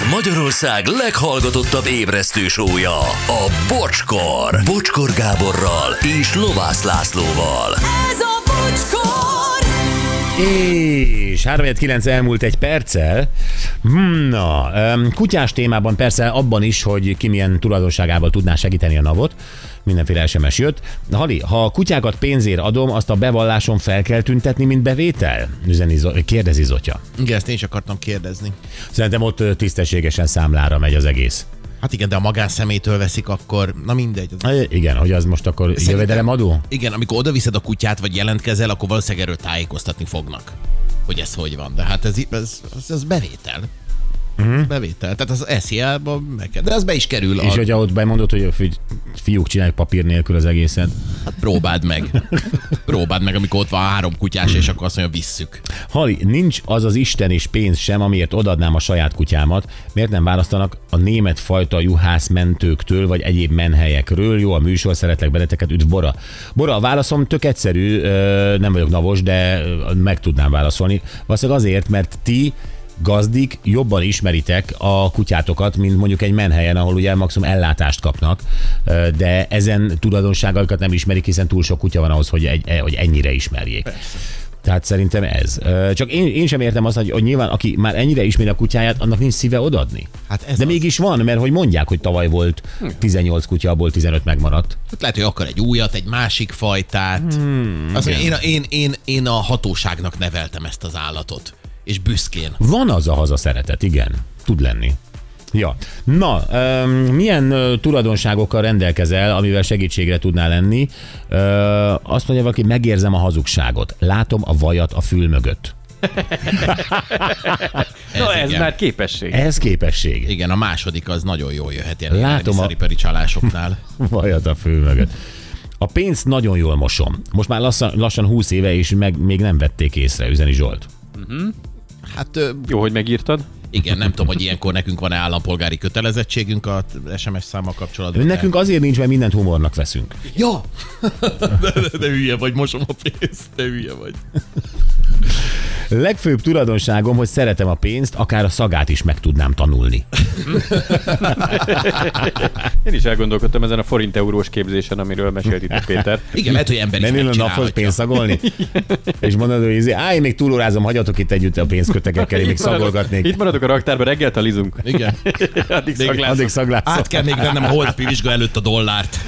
Ez Magyarország leghallgatottabb ébresztő sója, a Bocskor. Bocskor Gáborral és Lovász Lászlóval. Ez a bocskor! És 3 elmúlt egy perccel. Hmm, Na, kutyás témában persze abban is, hogy ki milyen tulajdonságával tudná segíteni a navot. Mindenféle SMS jött. Hali, ha a kutyákat pénzért adom, azt a bevalláson fel kell tüntetni, mint bevétel? Üzeni, kérdezi Zotya. Igen, ezt én is akartam kérdezni. Szerintem ott tisztességesen számlára megy az egész. Hát igen, de a magánszemétől veszik, akkor na mindegy. Igen, hogy az most akkor Szerintem- jövedelemadó? Igen, amikor oda viszed a kutyát, vagy jelentkezel, akkor valószínűleg erről tájékoztatni fognak, hogy ez hogy van. De hát ez, ez, ez, ez bevétel. Uh-huh. Bevétel. Tehát az SZIA-ba meg kell. De ez be is kerül. És A, hogyha ott bemondod, hogy fi- fiúk csinálják papír nélkül az egészet. Hát próbáld meg. próbáld meg, amikor ott van három kutyás, és akkor azt mondja, visszük. Hali, nincs az az Isten és pénz sem, amiért odadnám a saját kutyámat. Miért nem választanak a német fajta juhászmentőktől, vagy egyéb menhelyekről? Jó a műsor, szeretlek benneteket, üdv Bora. Bora, a válaszom tök egyszerű, nem vagyok navos, de meg tudnám válaszolni. Valószínűleg azért, mert ti gazdik jobban ismeritek a kutyátokat, mint mondjuk egy menhelyen, ahol ugye maximum ellátást kapnak, de ezen tulajdonságaikat nem ismerik, hiszen túl sok kutya van ahhoz, hogy, egy, hogy ennyire ismerjék. Persze. Tehát szerintem ez. Csak én, én sem értem azt, hogy, hogy nyilván aki már ennyire ismeri a kutyáját, annak nincs szíve odadni. Hát ez De az. mégis van, mert hogy mondják, hogy tavaly volt 18 kutya, abból 15 megmaradt. Hát lehet, hogy akar egy újat, egy másik fajtát. Hmm, azt én, én, én, én a hatóságnak neveltem ezt az állatot. És büszkén. Van az a haza szeretet, igen. Tud lenni. Ja. Na, öm, milyen ö, tulajdonságokkal rendelkezel, amivel segítségre tudnál lenni? Ö, azt mondja valaki, megérzem a hazugságot. Látom a vajat a fül mögött. Na, ez már képesség. Ez képesség. Igen, a második az nagyon jól jöhet ilyen Látom a- szaripari csalásoknál. Vajat a fül mögött. A pénzt nagyon jól mosom. Most már lassan, lassan 20 éve, és meg, még nem vették észre, üzeni Zsolt. Hát Jó, hogy megírtad. igen, nem tudom, hogy ilyenkor nekünk van-e állampolgári kötelezettségünk a SMS számmal kapcsolatban. Nekünk azért nincs, mert mindent humornak veszünk. Ja! de, de, de hülye vagy, mosom a pénzt, de hülye vagy. Legfőbb tulajdonságom, hogy szeretem a pénzt, akár a szagát is meg tudnám tanulni. Én is elgondolkodtam ezen a forint eurós képzésen, amiről mesélt itt Péter. Igen, lehet, hogy ember is Mennél a naphoz megcsinálhatja. pénzt szagolni? és mondod, hogy izé, áj, még túlórázom, hagyjatok itt együtt a pénzkötegekkel, én még Itt szagolgatnék. Itt maradok a raktárban, reggel talizunk. Igen. Addig szaglászok. Addig szaglászom. Át kell még vennem a holnapi vizsga előtt a dollárt.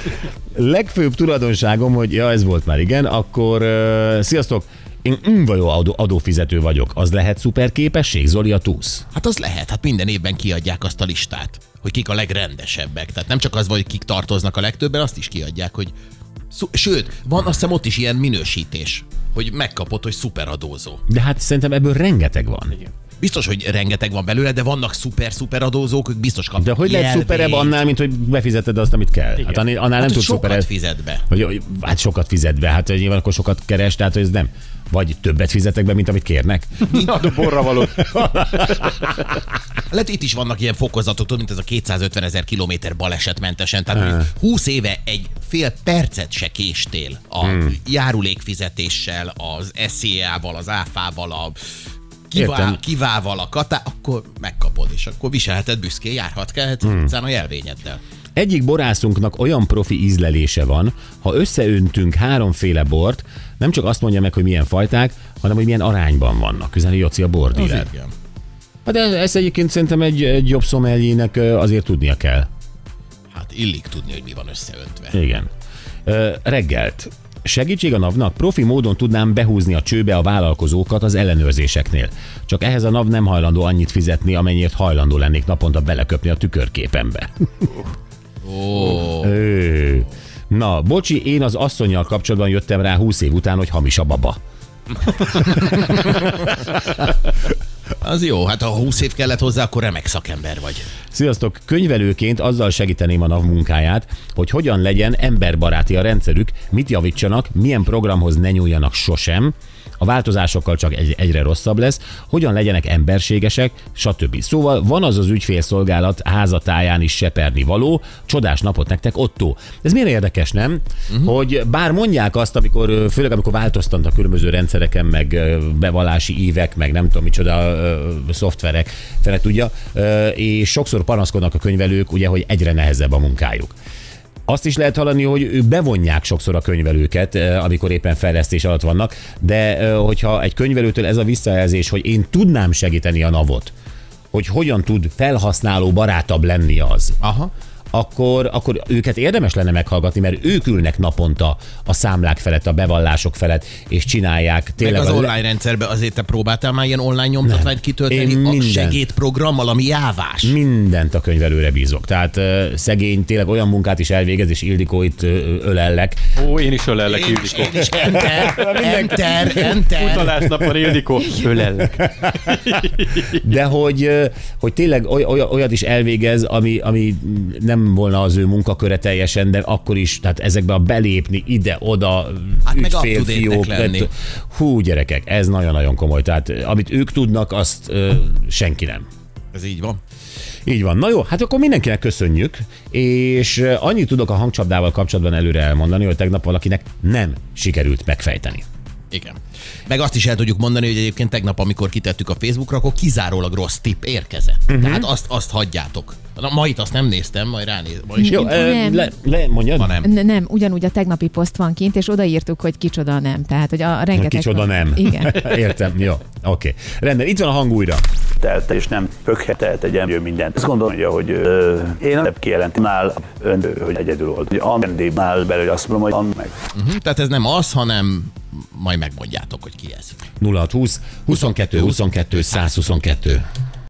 Legfőbb tulajdonságom, hogy ja, ez volt már igen, akkor uh, sziasztok, én unvajó adó, adófizető vagyok. Az lehet szuper képesség, Zoli a túsz? Hát az lehet, hát minden évben kiadják azt a listát, hogy kik a legrendesebbek. Tehát nem csak az, hogy kik tartoznak a legtöbben, azt is kiadják, hogy Sőt, van azt hiszem ott is ilyen minősítés, hogy megkapod, hogy szuperadózó. De hát szerintem ebből rengeteg van. Biztos, hogy rengeteg van belőle, de vannak szuper-szuper adózók, ők biztos kapnak De hogy lehet szuperebb annál, mint hogy befizeted azt, amit kell? Hát annál, annál nem Hát, hogy tudsz sokat szuperebb. fizet be. Hogy, hogy, hát sokat fizet be, hát nyilván akkor sokat keres, tehát hogy ez nem. Vagy többet fizetek be, mint amit kérnek. Adó borra való. Lehet, itt is vannak ilyen fokozatok, tudod, mint ez a 250 ezer kilométer balesetmentesen. Tehát hogy 20 éve egy fél percet se késtél a Hmm. járulékfizetéssel, az SZIA-val, az áfával, a kivá, Értem. kivával, a katá, akkor megkapod, és akkor viselheted büszkén, járhat kellhet hmm. a jelvényeddel. Egyik borászunknak olyan profi ízlelése van, ha összeöntünk háromféle bort, nem csak azt mondja meg, hogy milyen fajták, hanem hogy milyen arányban vannak. Üzeni Joci a bordíler. Hát de ezt egyébként szerintem egy, egy jobb szomeljének azért tudnia kell. Hát illik tudni, hogy mi van összeöntve. Igen. Ö, reggelt. Segítség a NAV-nak? Profi módon tudnám behúzni a csőbe a vállalkozókat az ellenőrzéseknél. Csak ehhez a NAV nem hajlandó annyit fizetni, amennyiért hajlandó lennék naponta beleköpni a tükörképembe. Ö. Na, bocsi, én az asszonyjal kapcsolatban jöttem rá 20 év után, hogy hamis a baba. az jó, hát ha 20 év kellett hozzá, akkor remek szakember vagy. Sziasztok! Könyvelőként azzal segíteném a NAV munkáját, hogy hogyan legyen emberbaráti a rendszerük, mit javítsanak, milyen programhoz ne nyúljanak sosem, a változásokkal csak egy, egyre rosszabb lesz, hogyan legyenek emberségesek, stb. Szóval van az az ügyfélszolgálat házatáján is seperni való, csodás napot nektek, Otto. Ez miért érdekes, nem? Uh-huh. Hogy bár mondják azt, amikor, főleg amikor változtatnak a különböző rendszereken, meg bevallási évek, meg nem tudom micsoda szoftverek, fele tudja, és sokszor panaszkodnak a könyvelők, ugye, hogy egyre nehezebb a munkájuk. Azt is lehet hallani, hogy ők bevonják sokszor a könyvelőket, eh, amikor éppen fejlesztés alatt vannak, de eh, hogyha egy könyvelőtől ez a visszajelzés, hogy én tudnám segíteni a navot, hogy hogyan tud felhasználó barátabb lenni az, Aha. Akkor, akkor őket érdemes lenne meghallgatni, mert ők ülnek naponta a számlák felett, a bevallások felett, és csinálják Meg tényleg az a- online rendszerben azért te próbáltál már ilyen online nyomtatványt kitölteni Én a minden. segédprogrammal, ami jávás. mindent a könyvelőre bízok. Tehát szegény tényleg olyan munkát is elvégez, és Ildikó itt ölellek. Ó, én is ölellek, Én is, Ildikó. én is enter, enter, enter. Utalásnapon Ildikó, ölellek. De hogy, hogy tényleg oly, oly, olyat is elvégez, ami, ami nem volna az ő munkaköre teljesen, de akkor is, tehát ezekbe a belépni ide-oda, Hát meg ügyfélfiók, up-to-date-nek lenni. hú gyerekek, ez nagyon-nagyon komoly. Tehát amit ők tudnak, azt ö, senki nem. Ez így van. Így van. Na jó, hát akkor mindenkinek köszönjük, és annyit tudok a hangcsapdával kapcsolatban előre elmondani, hogy tegnap valakinek nem sikerült megfejteni. Igen. Meg azt is el tudjuk mondani, hogy egyébként tegnap, amikor kitettük a Facebookra, akkor kizárólag rossz tipp érkezett. Uh-huh. Tehát azt, azt hagyjátok. Na, ma itt azt nem néztem, majd ránéz. Ma is Jó, Nem. le, le, mondjad? Ha nem. Ne- Nem, ugyanúgy a tegnapi poszt van kint, és odaírtuk, hogy kicsoda nem. Tehát, hogy a rengeteg... Kicsoda nem. Igen. Értem, jó, oké. Rendben, itt van a hang újra. telt, és nem pökhetelt egy ember mindent. Azt gondolja, hogy ö, én nem kijelentem nál ön, hogy egyedül volt. Hogy Andébnál belőle azt mondom, hogy an meg. Uh-huh. Tehát ez nem az, hanem majd megmondjátok, hogy ki ez. 0620 22 22 122.